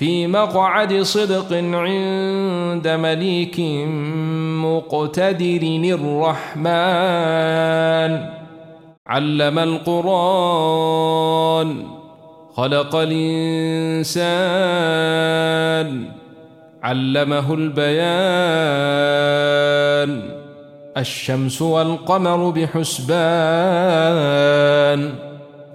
في مقعد صدق عند مليك مقتدر الرحمن. علم القرآن خلق الإنسان علمه البيان. الشمس والقمر بحسبان.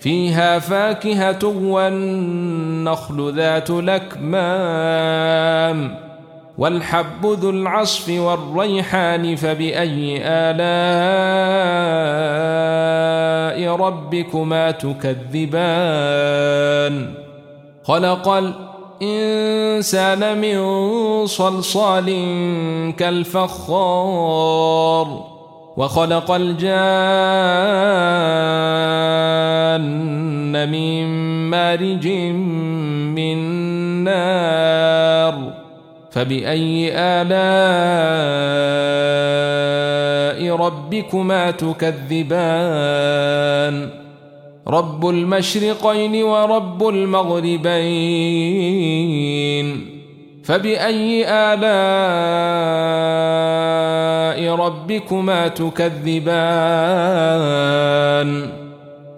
فيها فاكهة والنخل ذات الأكمام والحب ذو العصف والريحان فبأي آلاء ربكما تكذبان؟ خلق الإنسان من صلصال كالفخار وخلق الجان من مارج من نار فبأي آلاء ربكما تكذبان؟ رب المشرقين ورب المغربين. فبأي آلاء ربكما تكذبان؟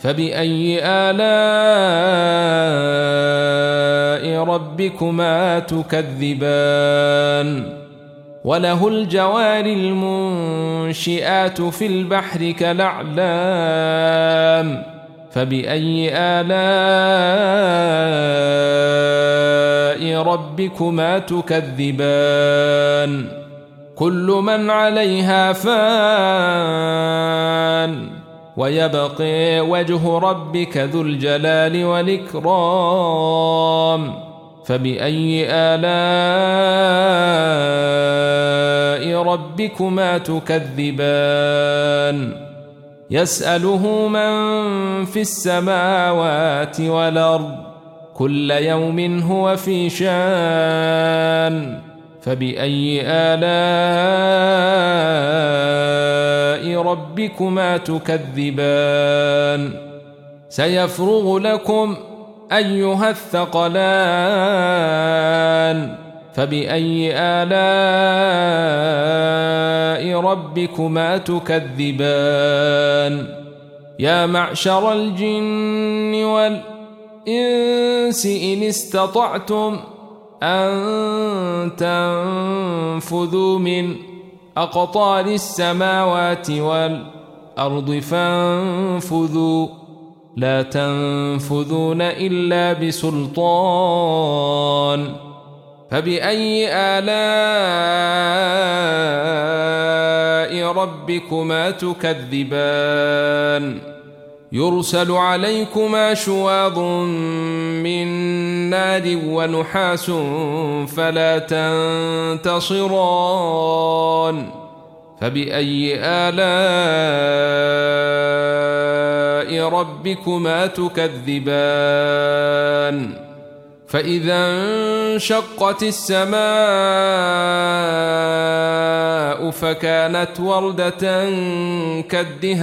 فبأي آلاء ربكما تكذبان؟ وله الجوار المنشئات في البحر كالأعلام. فبأي آلاء ربكما تكذبان؟ كل من عليها فان. ويبقي وجه ربك ذو الجلال والإكرام. فبأي آلاء ربكما تكذبان؟ يسأله من في السماوات والأرض كل يوم هو في شان. فبأي آلاء ربكما تكذبان. سيفرغ لكم أيها الثقلان. فبأي آلاء ربكما تكذبان؟ يا معشر الجن والإنس إن استطعتم أن تنفذوا من أقطار السماوات والأرض فانفذوا. لا تنفذون إلا بسلطان. فبأي آلاء ربكما تكذبان؟ يرسل عليكما شواظ من نار ونحاس فلا تنتصران. فبأي آلاء ربكما تكذبان؟ فإذا انشقت السماء فكانت وردة كالدهان.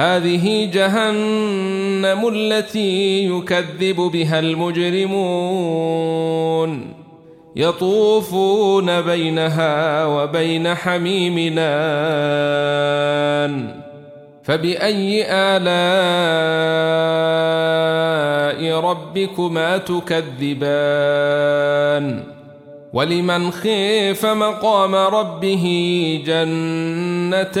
هذه جهنم التي يكذب بها المجرمون. يطوفون بينها وبين حميمنا فبأي آلاء ربكما تكذبان؟ ولمن خيف مقام ربه جنتان.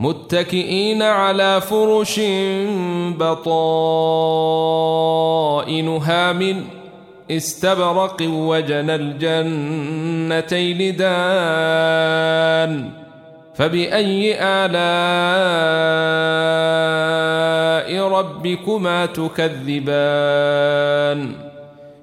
متكئين على فرش بطائنها من استبرق وجنى الجنتين دان فبأي آلاء ربكما تكذبان؟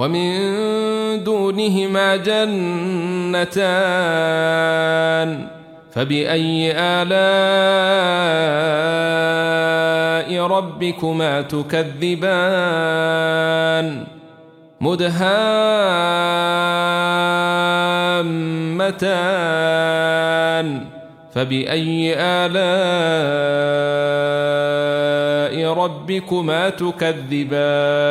ومن دونهما جنتان فبأي آلاء ربكما تكذبان؟ مدهامتان. فبأي آلاء ربكما تكذبان؟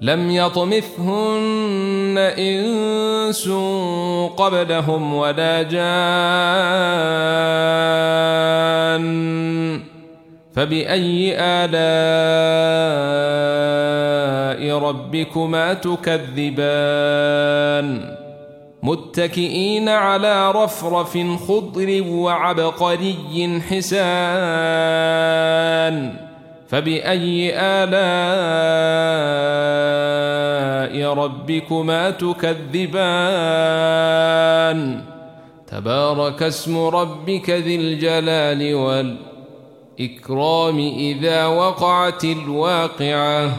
لم يطمثهن إنس قبلهم ولا جان. فبأي آلاء ربكما تكذبان؟ متكئين على رفرف خضر وعبقري حسان. فبأي آلاء ربكما تكذبان؟ تبارك اسم ربك ذي الجلال والإكرام إذا وقعت الواقعة.